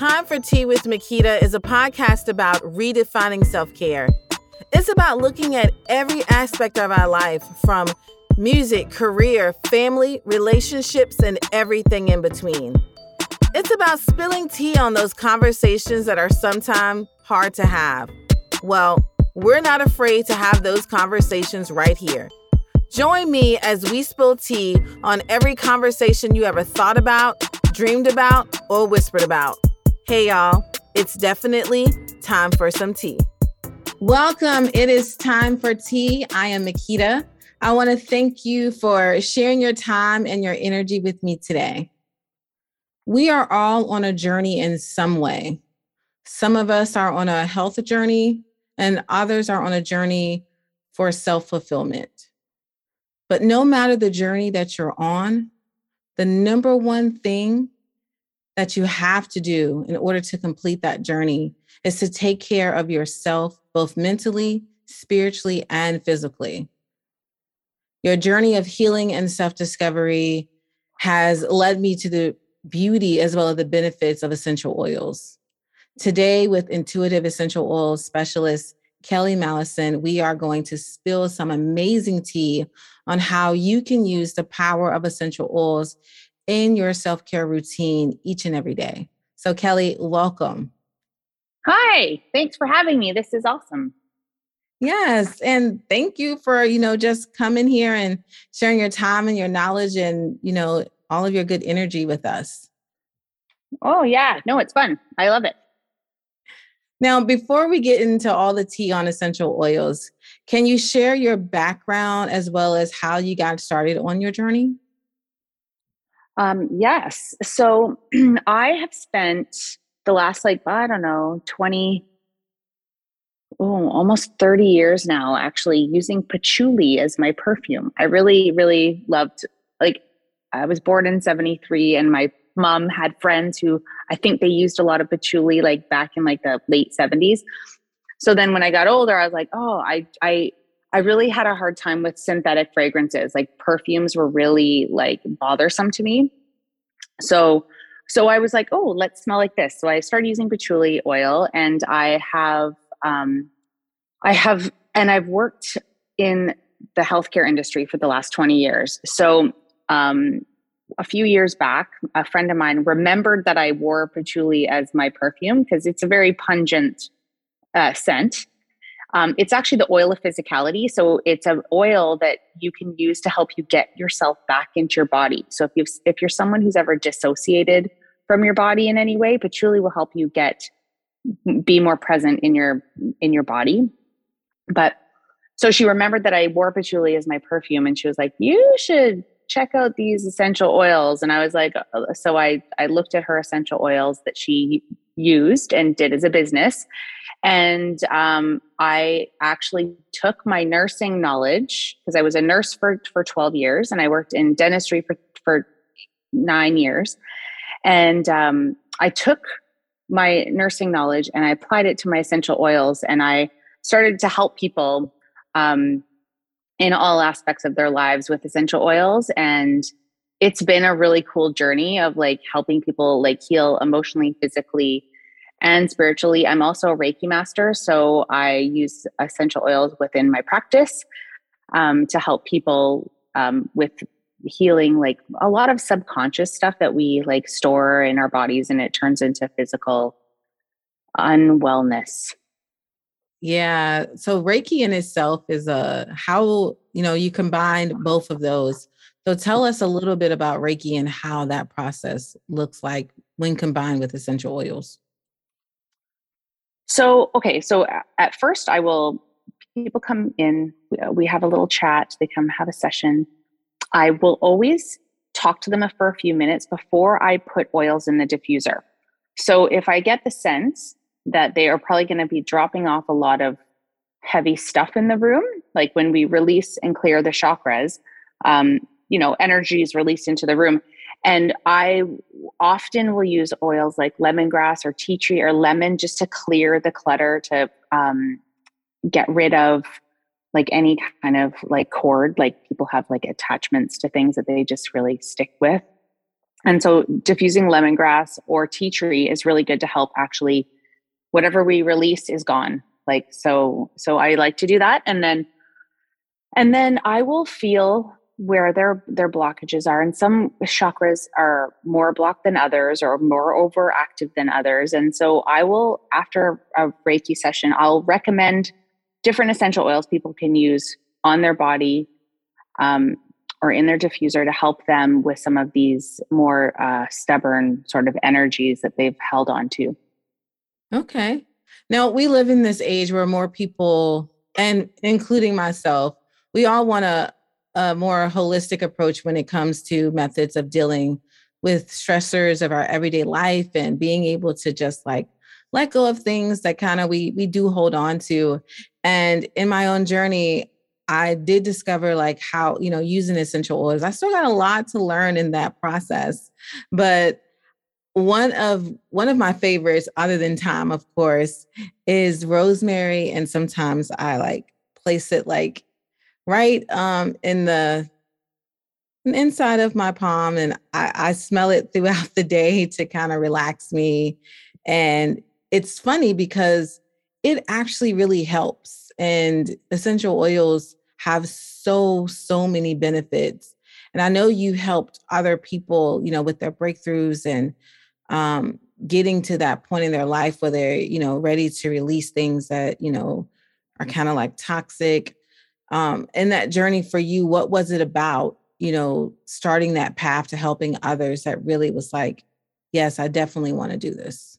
Time for Tea with Makita is a podcast about redefining self care. It's about looking at every aspect of our life from music, career, family, relationships, and everything in between. It's about spilling tea on those conversations that are sometimes hard to have. Well, we're not afraid to have those conversations right here. Join me as we spill tea on every conversation you ever thought about, dreamed about, or whispered about. Hey, y'all, it's definitely time for some tea. Welcome. It is time for tea. I am Makita. I want to thank you for sharing your time and your energy with me today. We are all on a journey in some way. Some of us are on a health journey, and others are on a journey for self fulfillment. But no matter the journey that you're on, the number one thing that you have to do in order to complete that journey is to take care of yourself, both mentally, spiritually, and physically. Your journey of healing and self discovery has led me to the beauty as well as the benefits of essential oils. Today, with intuitive essential oils specialist Kelly Mallinson, we are going to spill some amazing tea on how you can use the power of essential oils in your self care routine each and every day. So, Kelly, welcome. Hi, thanks for having me. This is awesome. Yes, and thank you for, you know, just coming here and sharing your time and your knowledge and, you know, all of your good energy with us. Oh, yeah. No, it's fun. I love it. Now, before we get into all the tea on essential oils, can you share your background as well as how you got started on your journey? Um, yes. So I have spent the last, like, I don't know, 20, oh, almost 30 years now actually using patchouli as my perfume. I really, really loved, like, I was born in 73 and my mom had friends who I think they used a lot of patchouli like back in like the late 70s. So then when I got older, I was like, oh, I I I really had a hard time with synthetic fragrances. Like perfumes were really like bothersome to me. So so I was like, oh, let's smell like this. So I started using patchouli oil and I have um I have and I've worked in the healthcare industry for the last 20 years. So um a few years back, a friend of mine remembered that I wore patchouli as my perfume because it's a very pungent uh, scent. Um, it's actually the oil of physicality. So it's an oil that you can use to help you get yourself back into your body. So if you if you're someone who's ever dissociated from your body in any way, patchouli will help you get be more present in your in your body. But so she remembered that I wore patchouli as my perfume, and she was like, "You should check out these essential oils and i was like uh, so i i looked at her essential oils that she used and did as a business. And um, i actually took my nursing knowledge because i was a nurse for for 12 years and i worked in dentistry for for nine years. And um, i took my nursing knowledge and i applied it to my essential oils and i started to help people um, in all aspects of their lives with essential oils. And it's been a really cool journey of like helping people like heal emotionally physically and spiritually i'm also a reiki master so i use essential oils within my practice um, to help people um, with healing like a lot of subconscious stuff that we like store in our bodies and it turns into physical unwellness yeah. So Reiki in itself is a how, you know, you combine both of those. So tell us a little bit about Reiki and how that process looks like when combined with essential oils. So, okay, so at first I will people come in, uh, we have a little chat, they come have a session. I will always talk to them for a few minutes before I put oils in the diffuser. So if I get the sense that they are probably going to be dropping off a lot of heavy stuff in the room. Like when we release and clear the chakras, um, you know, energy is released into the room. And I often will use oils like lemongrass or tea tree or lemon just to clear the clutter to um, get rid of like any kind of like cord. Like people have like attachments to things that they just really stick with. and so diffusing lemongrass or tea tree is really good to help actually whatever we release is gone like so so i like to do that and then and then i will feel where their their blockages are and some chakras are more blocked than others or more overactive than others. And so i will after a reiki session i'll recommend different essential oils people can use on their body um, or in their diffuser to help them with some of these more uh, stubborn sort of energies that they've held on to. Okay. Now we live in this age where more people and including myself we all want to a more holistic approach when it comes to methods of dealing with stressors of our everyday life and being able to just like let go of things that kind of we we do hold on to. And in my own journey i did discover like how you know using essential oils i still got a lot to learn in that process. But one of one of my favorites other than thyme of course is rosemary and sometimes i like place it like right um, in the inside of my palm, and I, I smell it throughout the day to kind of relax me. And it's funny because it actually really helps. And essential oils have so, so many benefits. And I know you helped other people, you know, with their breakthroughs and um, getting to that point in their life where they're, you know, ready to release things that, you know, are kind of like toxic um, in that journey for you what was it about you know starting that path to helping others that really was like yes i definitely want to do this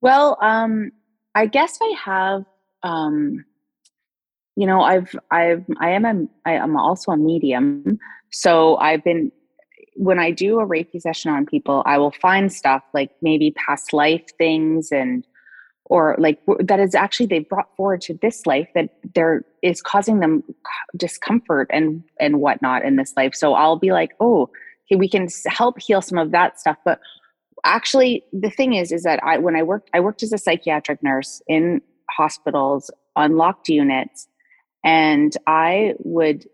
well um i guess i have um you know i've i've i am a i am also a medium so i've been when i do a reiki session on people i will find stuff like maybe past life things and or like that is actually they brought forward to this life that there is causing them discomfort and and whatnot in this life. So i'll be like oh okay we can help heal some of that stuff. But actually the thing is is that i when i worked i worked as a psychiatric nurse in hospitals on locked units and i would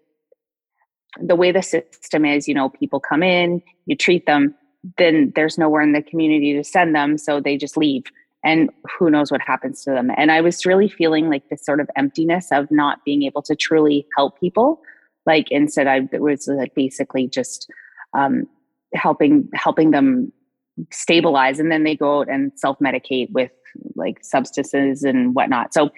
the way the system is you know people come in you treat them then there's nowhere in the community to send them so they just leave and who knows what happens to them. And I was really feeling like this sort of emptiness of not being able to truly help people. Like instead, I was like basically just um, helping helping them stabilize, and then they go out and self medicate with like substances and whatnot. So,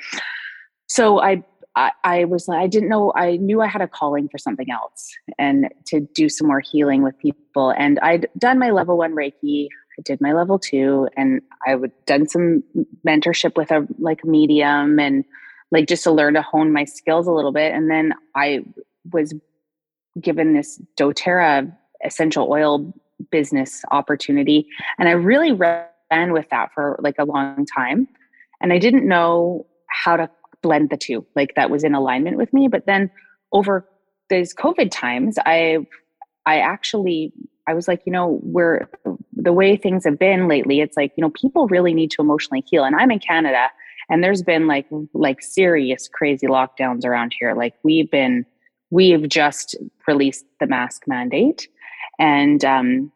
so I, I I was like, I didn't know I knew I had a calling for something else and to do some more healing with people. And I'd done my level one Reiki I did my level two and I would done some mentorship with a like medium and like just to learn to hone my skills a little bit. And then I was given this doTERRA essential oil business opportunity. And I really ran with that for like a long time. And I didn't know how to blend the two, like that was in alignment with me. But then over these COVID times, I I actually I was like, you know, we're the way things have been lately, it's like, you know, people really need to emotionally heal. And I'm in Canada and there's been like like serious crazy lockdowns around here. Like we've been we've just released the mask mandate. And um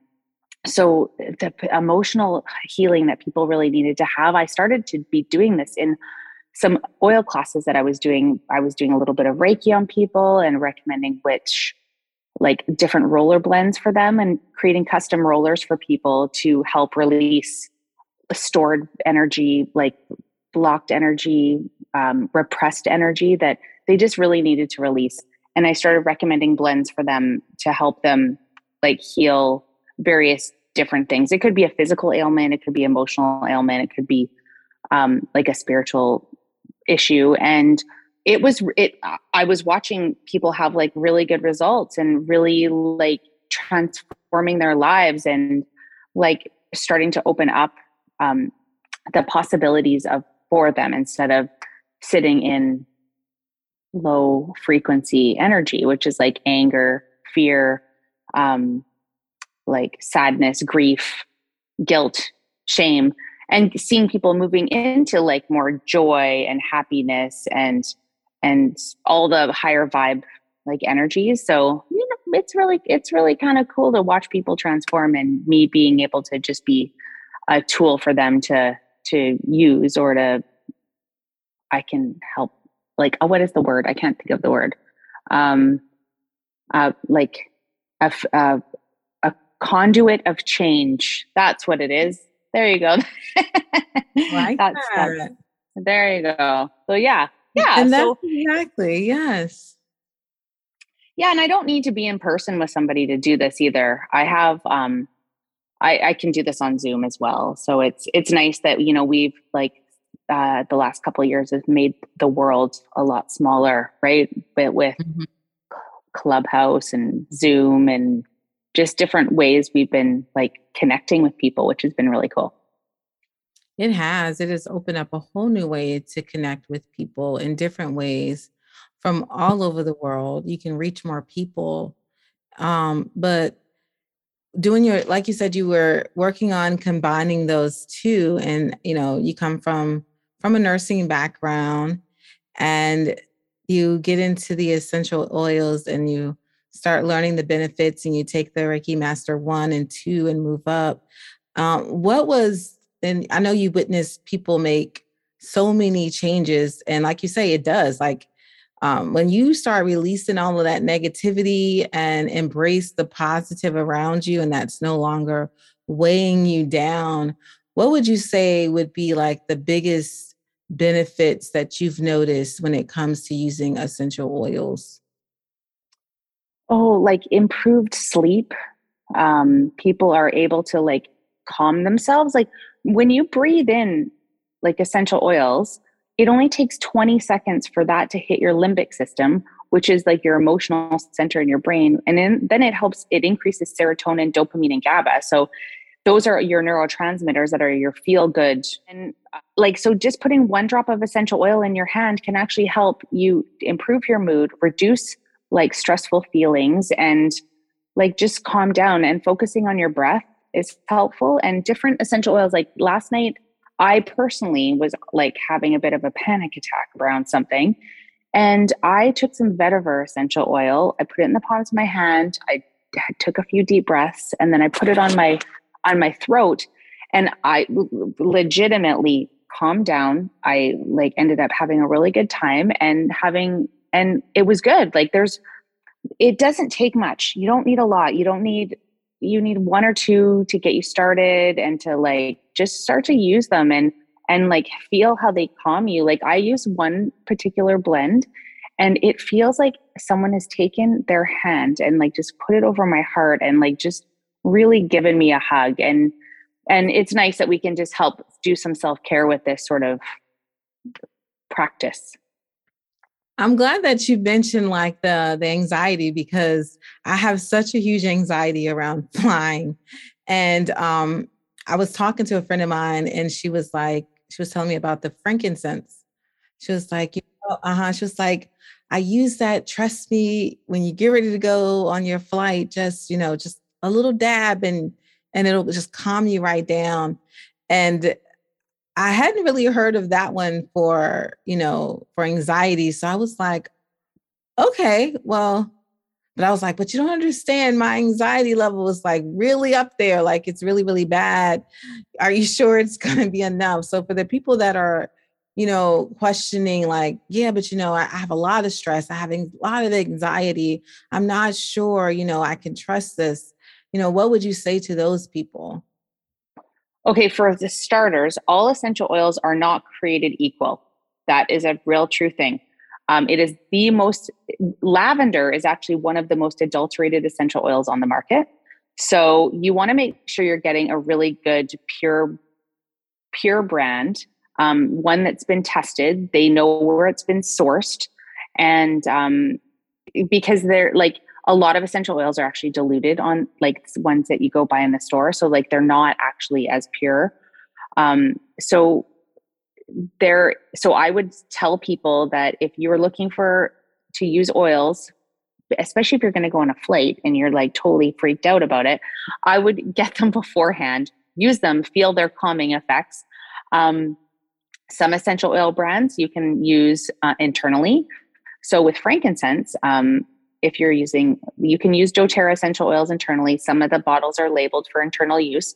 so the emotional healing that people really needed to have, I started to be doing this in some oil classes that I was doing. I was doing a little bit of Reiki on people and recommending which like different roller blends for them and creating custom rollers for people to help release stored energy, like blocked energy, um, repressed energy that they just really needed to release. And I started recommending blends for them to help them like heal various different things. It could be a physical ailment, it could be emotional ailment, it could be um, like a spiritual issue. And it was it i was watching people have like really good results and really like transforming their lives and like starting to open up um, the possibilities of for them instead of sitting in low frequency energy which is like anger fear um, like sadness grief guilt shame and seeing people moving into like more joy and happiness and and all the higher vibe like energies. So, you know, it's really it's really kind of cool to watch people transform and me being able to just be a tool for them to to use or to I can help like oh, what is the word? I can't think of the word. Um uh like a, a, a conduit of change. That's what it is. There you go. like that's, that. That's, there you go. So yeah. Yeah. And so, exactly, yes. Yeah, and I don't need to be in person with somebody to do this either. I have um I, I can do this on Zoom as well. So it's it's nice that, you know, we've like uh, the last couple of years has made the world a lot smaller, right? But with mm-hmm. Clubhouse and Zoom and just different ways we've been like connecting with people, which has been really cool. It has. It has opened up a whole new way to connect with people in different ways from all over the world. You can reach more people. Um, but doing your like you said you were working on combining those two and you know you come from from a nursing background and you get into the essential oils and you start learning the benefits and you take the Reiki Master one and two and move up. Um, what was, and I know you witnessed people make so many changes. And like you say, it does. Like um, when you start releasing all of that negativity and embrace the positive around you, and that's no longer weighing you down, what would you say would be like the biggest benefits that you've noticed when it comes to using essential oils? Oh, like improved sleep. Um, people are able to like calm themselves. Like when you breathe in like essential oils, it only takes 20 seconds for that to hit your limbic system, which is like your emotional center in your brain. And then, then it helps, it increases serotonin, dopamine, and GABA. So those are your neurotransmitters that are your feel good and uh, like so just putting one drop of essential oil in your hand can actually help you improve your mood reduce like stressful feelings and like just calm down and focusing on your breath is helpful and different essential oils like last night i personally was like having a bit of a panic attack around something and i took some vetiver essential oil i put it in the palms of my hand i took a few deep breaths and then i put it on my on my throat and I legitimately calmed down. I like ended up having a really good time and having and it was good. Like there's it doesn't take much. You don't need a lot. You don't need you need one or two to get you started and to like just start to use them and and like feel how they calm you. Like I use one particular blend and it feels like someone has taken their hand and like just put it over my heart and like just really given me a hug and and it's nice that we can just help do some self-care with this sort of practice i'm glad that you mentioned like the the anxiety because i have such a huge anxiety around flying and um i was talking to a friend of mine and she was like she was telling me about the frankincense she was like you know, uh-huh she was like i use that trust me when you get ready to go on your flight just you know just a little dab and and it'll just calm you right down. And I hadn't really heard of that one for, you know, for anxiety. So I was like, okay, well, but I was like, but you don't understand. My anxiety level was like really up there. Like it's really, really bad. Are you sure it's going to be enough? So for the people that are, you know, questioning, like, yeah, but you know, I, I have a lot of stress. I have a lot of anxiety. I'm not sure, you know, I can trust this you know what would you say to those people okay for the starters all essential oils are not created equal. That is a real true thing. Um, it is the most lavender is actually one of the most adulterated essential oils on the market. So you want to make sure you're getting a really good pure pure brand um, one that's been tested. They know where it's been sourced. And um, because they're like a lot of essential oils are actually diluted on like ones that you go buy in the store so like they're not actually as pure. Um so there so i would tell people that if you're looking for to use oils especially if you're going to go on a flight and you're like totally freaked out about it i would get them beforehand use them feel their calming effects. Um, some essential oil brands you can use uh, internally. So with frankincense um, if you're using, you can use doTERRA essential oils internally. Some of the bottles are labeled for internal use.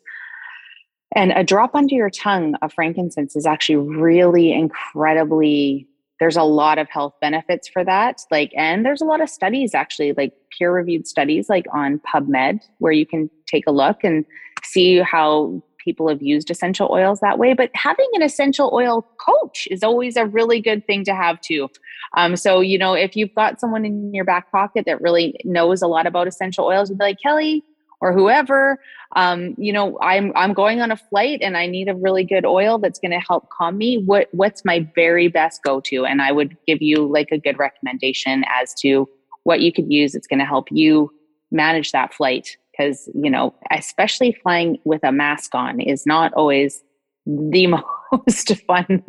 And a drop under your tongue of frankincense is actually really incredibly there's a lot of health benefits for that like and there's a lot of studies actually like peer reviewed studies like on pubmed where you can take a look and see how people have used essential oils that way but having an essential oil coach is always a really good thing to have too. Um, so you know if you've got someone in your back pocket that really knows a lot about essential oils you'd be like kelly or whoever um, you know i'm i'm going on a flight and i need a really good oil that's going to help calm me. What what's my very best go to and i would give you like a good recommendation as to what you could use that's going to help you manage that flight because you know especially flying with a mask on is not always the most fun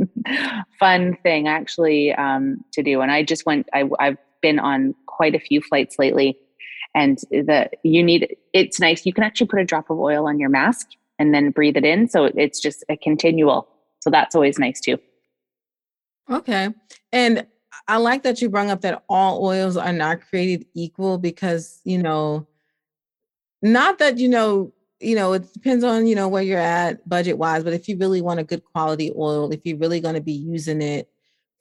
fun thing actually um, to do. And i just went I, i've been on quite a few flights lately and the you need it's nice you can actually put a drop of oil on your mask and then breathe it in so it's just a continual so that's always nice too. Okay. And i like that you brought up that all oils are not created equal because you know not that you know you know it depends on you know where you're at budget wise but if you really want a good quality oil if you're really going to be using it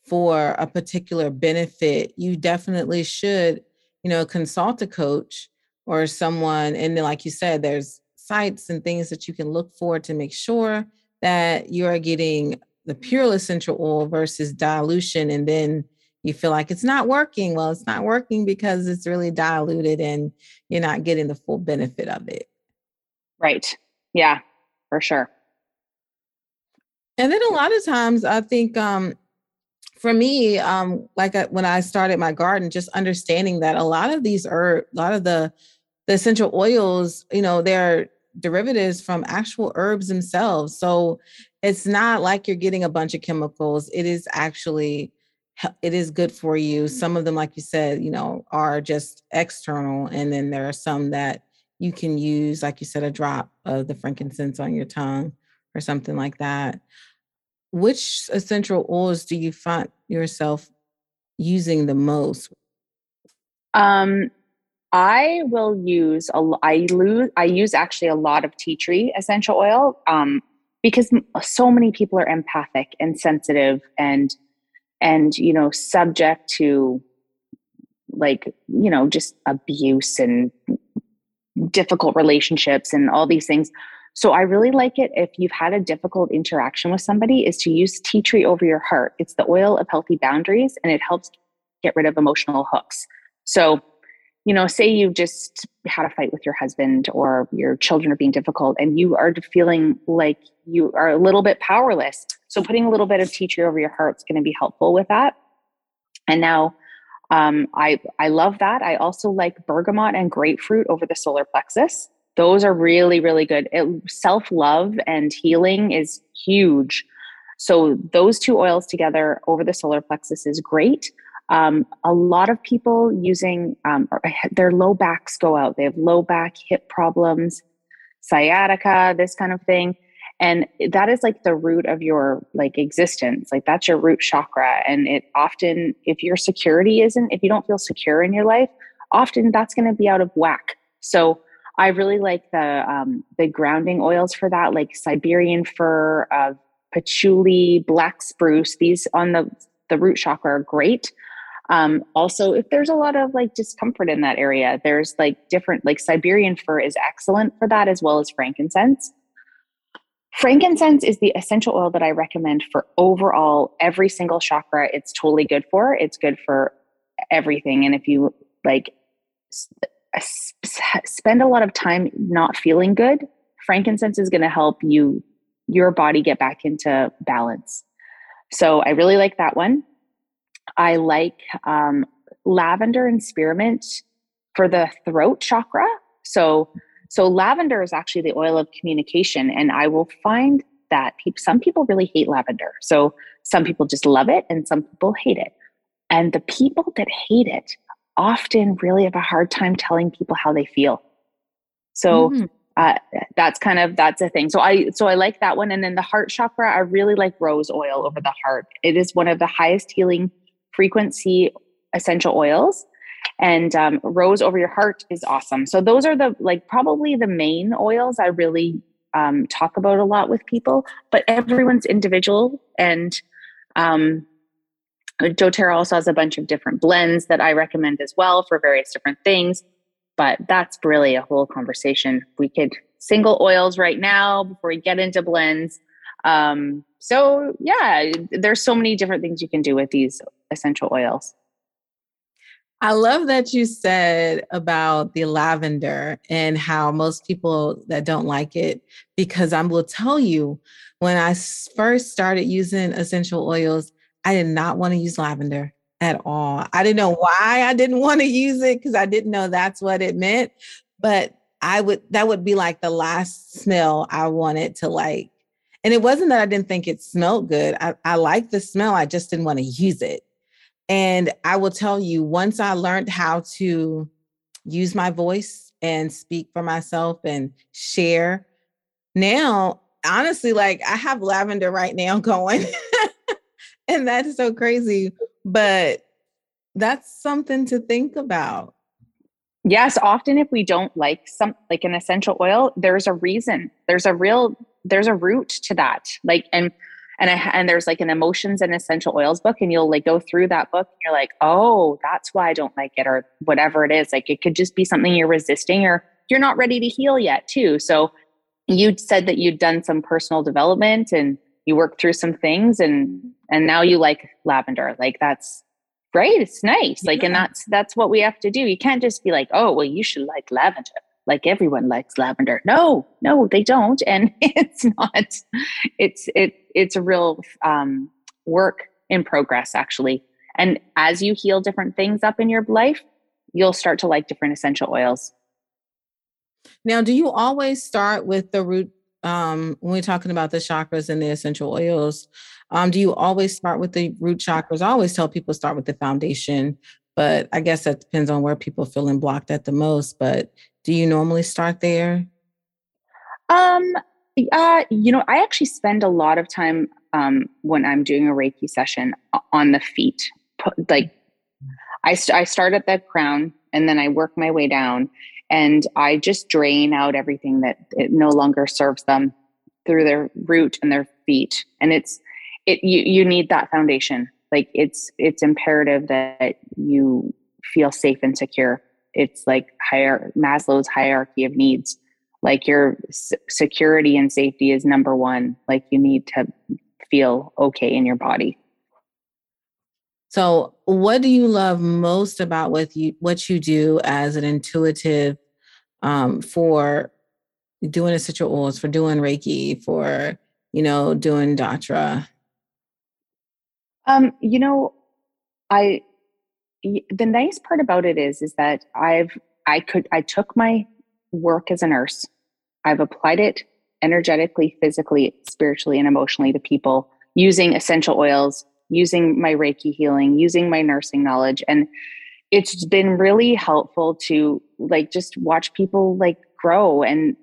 for a particular benefit you definitely should you know, consult a coach or someone. And then, like you said, there's sites and things that you can look for to make sure that you are getting the pure essential oil versus dilution. And then you feel like it's not working. Well, it's not working because it's really diluted and you're not getting the full benefit of it. Right. Yeah, for sure. And then a lot of times I think um, for me, um, like I, when I started my garden, just understanding that a lot of these herb, a lot of the the essential oils, you know, they're derivatives from actual herbs themselves. So it's not like you're getting a bunch of chemicals. It is actually it is good for you. Some of them, like you said, you know, are just external, and then there are some that you can use, like you said, a drop of the frankincense on your tongue or something like that which essential oils do you find yourself using the most? Um, I will use a. I lose. I use actually a lot of tea tree essential oil um, because so many people are empathic and sensitive and and you know subject to like you know just abuse and difficult relationships and all these things so I really like it if you've had a difficult interaction with somebody is to use tea tree over your heart. It's the oil of healthy boundaries and it helps get rid of emotional hooks. So, you know, say you just had a fight with your husband or your children are being difficult and you are feeling like you are a little bit powerless. So putting a little bit of tea tree over your heart is going to be helpful with that. And now um, I I love that. I also like bergamot and grapefruit over the solar plexus those are really really good self love and healing is huge so those two oils together over the solar plexus is great um, a lot of people using um, their low backs go out. They have low back hip problems sciatica this kind of thing. And that is like the root of your like existence. Like that's your root chakra. And it often if your security isn't if you don't feel secure in your life often that's going to be out of whack. So I really like the um, the grounding oils for that, like Siberian fir, uh, patchouli, black spruce. These on the the root chakra are great. Um, also, if there's a lot of like discomfort in that area, there's like different like Siberian fir is excellent for that as well as frankincense. Frankincense is the essential oil that I recommend for overall every single chakra. It's totally good for. It's good for everything. And if you like spend a lot of time not feeling good, frankincense is going to help you your body get back into balance. So I really like that one. I like um, lavender and spearmint for the throat chakra. So so lavender is actually the oil of communication, and I will find that pe- some people really hate lavender. So some people just love it, and some people hate it. And the people that hate it often really have a hard time telling people how they feel. So mm-hmm. uh, that's kind of that's a thing. So I so I like that one. And then the heart chakra, I really like rose oil over the heart. It is one of the highest healing frequency essential oils. and um, rose over your heart is awesome so those are the like probably the main oils i really um, talk about a lot with people but everyone's individual and um, doterra also has a bunch of different blends that i recommend as well for various different things but that's really a whole conversation we could single oils right now before we get into blends um, so yeah there's so many different things you can do with these essential oils I love that you said about the lavender and how most people that don't like it, because I will tell you, when I first started using essential oils, I did not want to use lavender at all. I didn't know why I didn't want to use it because I didn't know that's what it meant. But I would, that would be like the last smell I wanted to like. And it wasn't that I didn't think it smelled good. I, I liked the smell, I just didn't want to use it. And I will tell you, once I learned how to use my voice and speak for myself and share, now, honestly, like I have lavender right now going. and that's so crazy. But that's something to think about. Yes, often if we don't like some like an essential oil, there's a reason. There's a real there's a root to that. Like and and I and there's like an emotions and essential oils book, and you'll like go through that book, and you're like, oh, that's why I don't like it, or whatever it is. Like it could just be something you're resisting, or you're not ready to heal yet, too. So you said that you'd done some personal development and you worked through some things, and and now you like lavender. Like that's great. It's nice. Like, yeah. and that's that's what we have to do. You can't just be like, oh, well, you should like lavender like everyone likes lavender. No, no, they don't. And it's not, it's, it, it's a real um, work in progress, actually. And as you heal different things up in your life, you'll start to like different essential oils. Now, do you always start with the root? Um, when we're talking about the chakras and the essential oils, um, do you always start with the root chakras? I always tell people start with the foundation, but I guess that depends on where people feeling blocked at the most. But do you normally start there? Um, uh, you know, I actually spend a lot of time um, when I'm doing a Reiki session on the feet. Like, I, st- I start at the crown and then I work my way down and I just drain out everything that it no longer serves them through their root and their feet. And it's, it, you, you need that foundation. Like it's, it's imperative that you feel safe and secure it's like higher Maslow's hierarchy of needs. Like your s- security and safety is number one. Like you need to feel okay in your body. So, what do you love most about what you what you do as an intuitive um, for doing essential oils, for doing Reiki, for you know doing doTERRA? Um, you know, I the nice part about it is is that I've I could I took my work as a nurse. I've applied it energetically, physically, spiritually, and emotionally to people using essential oils, using my Reiki healing, using my nursing knowledge. And it's been really helpful to like just watch people like grow and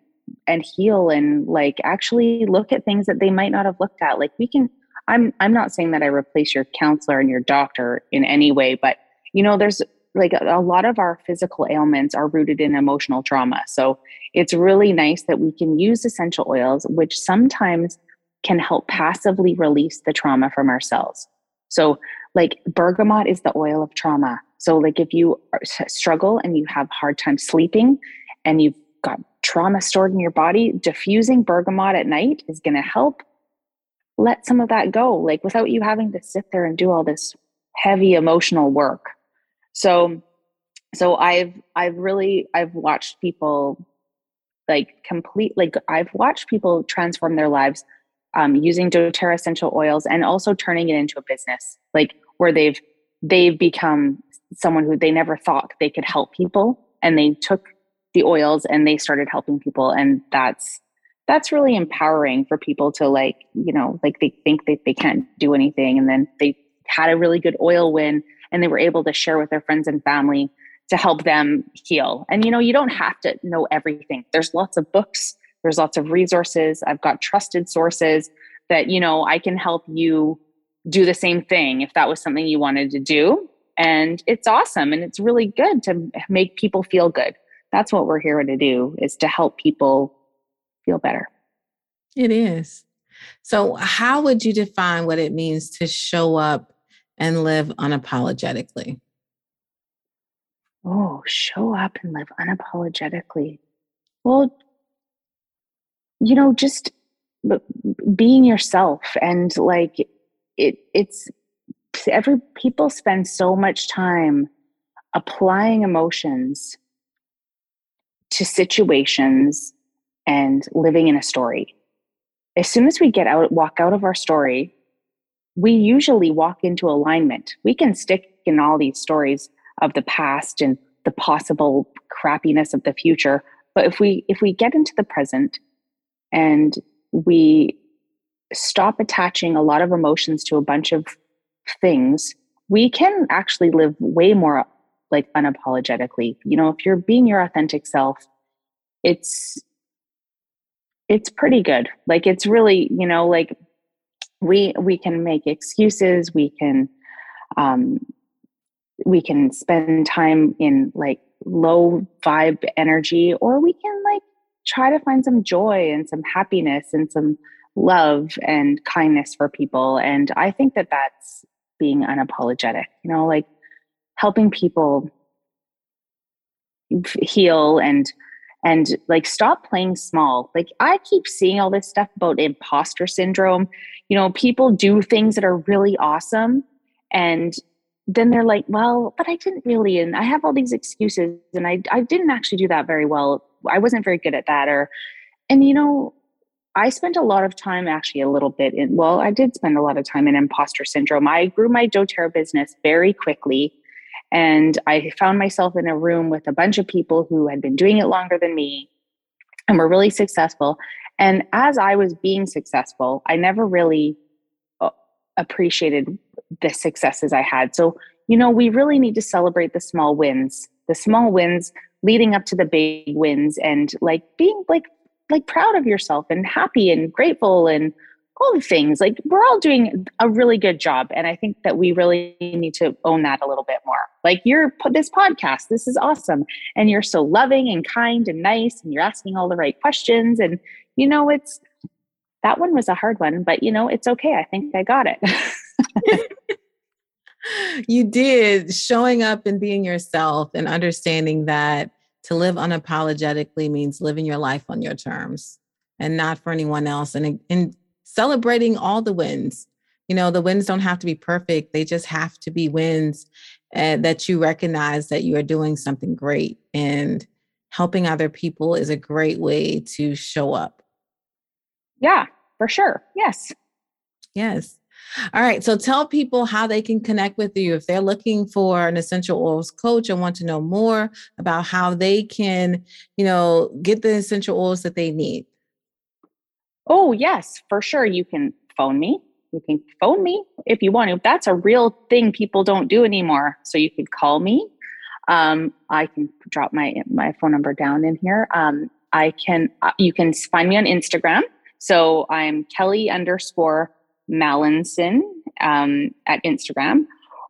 and heal and like actually look at things that they might not have looked at. Like we can I'm I'm not saying that I replace your counselor and your doctor in any way, but you know, there's like a, a lot of our physical ailments are rooted in emotional trauma. So it's really nice that we can use essential oils, which sometimes can help passively release the trauma from ourselves. So, like bergamot is the oil of trauma. So, like if you struggle and you have hard time sleeping and you've got trauma stored in your body, diffusing bergamot at night is going to help let some of that go, like without you having to sit there and do all this heavy emotional work. So so I've I've really I've watched people like complete like I've watched people transform their lives um, using doTERRA essential oils and also turning it into a business like where they've they've become someone who they never thought they could help people and they took the oils and they started helping people and that's that's really empowering for people to like you know like they think that they can't do anything and then they had a really good oil win and they were able to share with their friends and family to help them heal. And you know, you don't have to know everything. There's lots of books, there's lots of resources. I've got trusted sources that, you know, I can help you do the same thing if that was something you wanted to do. and it's awesome and it's really good to make people feel good. That's what we're here to do is to help people feel better. It is. So, how would you define what it means to show up and live unapologetically? Oh, show up and live unapologetically. Well, you know, just being yourself and like it it's every people spend so much time applying emotions to situations and living in a story. As soon as we get out walk out of our story, we usually walk into alignment. We can stick in all these stories of the past and the possible crappiness of the future, but if we if we get into the present and we stop attaching a lot of emotions to a bunch of things, we can actually live way more like unapologetically. You know, if you're being your authentic self, it's it's pretty good. Like it's really, you know, like we we can make excuses, we can um we can spend time in like low vibe energy or we can like try to find some joy and some happiness and some love and kindness for people. And I think that that's being unapologetic, you know, like helping people heal and and like stop playing small. Like I keep seeing all this stuff about imposter syndrome. You know, people do things that are really awesome and then they're like, well, but I didn't really, and I have all these excuses, and I I didn't actually do that very well. I wasn't very good at that, or, and you know, I spent a lot of time actually a little bit in, well, I did spend a lot of time in imposter syndrome. I grew my doTERRA business very quickly. And I found myself in a room with a bunch of people who had been doing it longer than me and were really successful. And as I was being successful, I never really uh, appreciated the successes I had. So, you know, we really need to celebrate the small wins, the small wins leading up to the big wins and like being like like proud of yourself and happy and grateful and all the things. Like we're all doing a really good job and i think that we really need to own that a little bit more. Like you're this podcast this is awesome and you're so loving and kind and nice and you're asking all the right questions and you know it's that one was a hard one but you know it's okay. I think i got it. You did. Showing up and being yourself and understanding that to live unapologetically means living your life on your terms and not for anyone else. And, and celebrating all the wins you know the wins don't have to be perfect they just have to be wins uh, that you recognize that you are doing something great and helping other people is a great way to show up yeah for sure yes yes all right. So tell people how they can connect with you if they're looking for an essential oils coach and want to know more about how they can, you know, get the essential oils that they need. Oh, yes, for sure. You can phone me. You can phone me if you want to. That's a real thing people don't do anymore. So you can call me. Um, I can drop my my phone number down in here. Um, I can. Uh, you can find me on Instagram. So I'm Kelly underscore Mallinson um, at Instagram.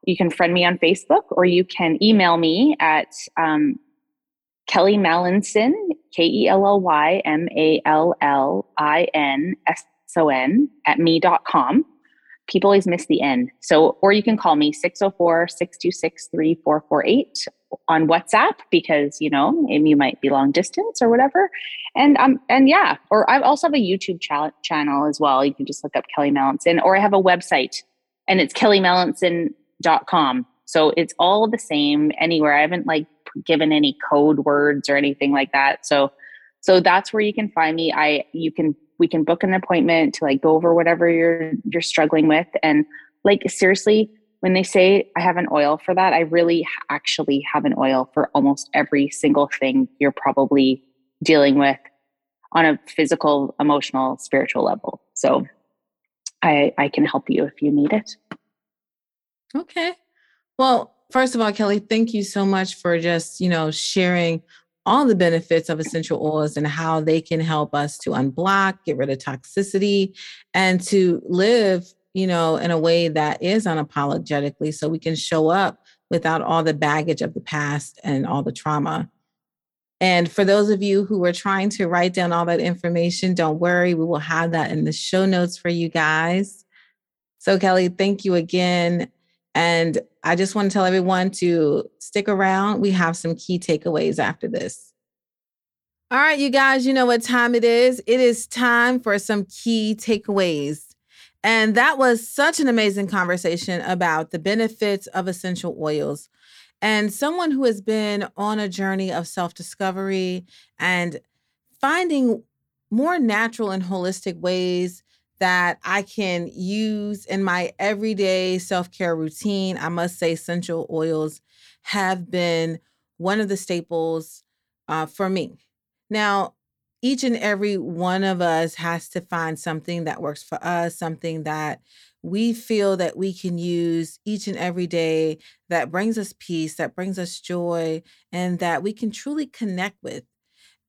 You can friend me on Facebook or you can email me at um, Kelly Mallinson, K E L L Y M A L L I N S O N, at me.com. People always miss the N. So, or you can call me 604 626 3448 on WhatsApp because you know you might be long distance or whatever. And um and yeah, or I also have a YouTube ch- channel as well. You can just look up Kelly Mallinson, or I have a website and it's kellymallinson.com. So it's all the same anywhere. I haven't like given any code words or anything like that. So so that's where you can find me. I you can we can book an appointment to like go over whatever you're you're struggling with and like seriously when they say I have an oil for that, I really actually have an oil for almost every single thing you're probably dealing with on a physical, emotional, spiritual level. So I I can help you if you need it. Okay. Well, first of all, Kelly, thank you so much for just, you know, sharing all the benefits of essential oils and how they can help us to unblock, get rid of toxicity, and to live you know, in a way that is unapologetically so we can show up without all the baggage of the past and all the trauma. And for those of you who are trying to write down all that information, don't worry, we will have that in the show notes for you guys. So, Kelly, thank you again. And I just want to tell everyone to stick around. We have some key takeaways after this. All right, you guys, you know what time it is. It is time for some key takeaways. And that was such an amazing conversation about the benefits of essential oils. And someone who has been on a journey of self discovery and finding more natural and holistic ways that I can use in my everyday self care routine. I must say, essential oils have been one of the staples uh, for me. Now, each and every one of us has to find something that works for us, something that we feel that we can use each and every day that brings us peace, that brings us joy, and that we can truly connect with.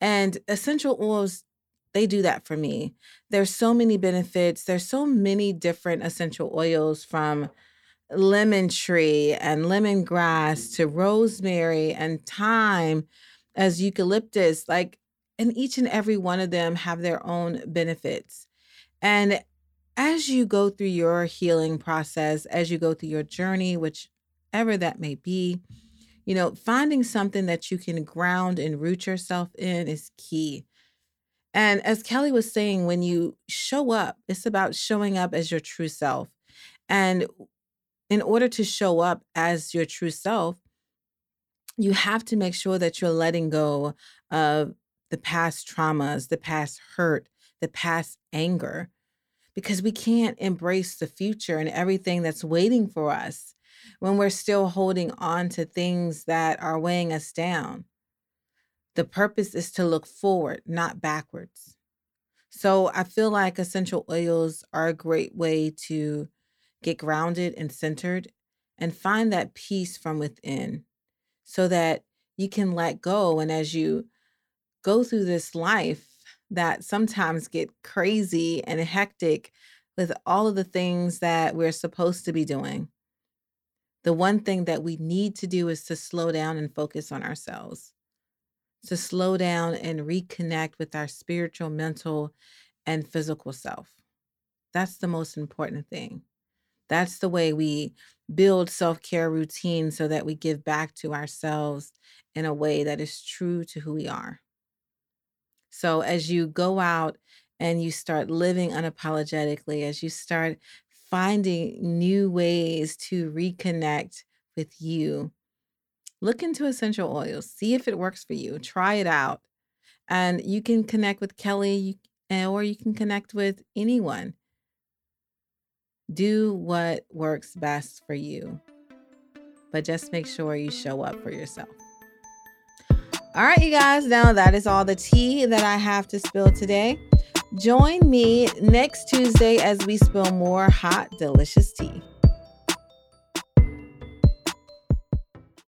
And essential oils they do that for me. There's so many benefits. There's so many different essential oils from lemon tree and lemongrass to rosemary and thyme as eucalyptus. Like, and each and every one of them have their own benefits. And as you go through your healing process, as you go through your journey, whichever that may be, you know, finding something that you can ground and root yourself in is key. And as Kelly was saying, when you show up, it's about showing up as your true self. And in order to show up as your true self, you have to make sure that you're letting go of the past traumas, the past hurt, the past anger, because we can't embrace the future and everything that's waiting for us when we're still holding on to things that are weighing us down. The purpose is to look forward, not backwards. So I feel like essential oils are a great way to get grounded and centered and find that peace from within so that you can let go. And as you go through this life that sometimes get crazy and hectic with all of the things that we're supposed to be doing, the one thing that we need to do is to slow down and focus on ourselves to slow down and reconnect with our spiritual, mental, and physical self. That's the most important thing. That's the way we build self care routines so that we give back to ourselves in a way that is true to who we are. So, as you go out and you start living unapologetically, as you start finding new ways to reconnect with you, look into essential oils, see if it works for you, try it out. And you can connect with Kelly or you can connect with anyone. Do what works best for you, but just make sure you show up for yourself. All right, you guys, now that is all the tea that I have to spill today. Join me next Tuesday as we spill more hot, delicious tea.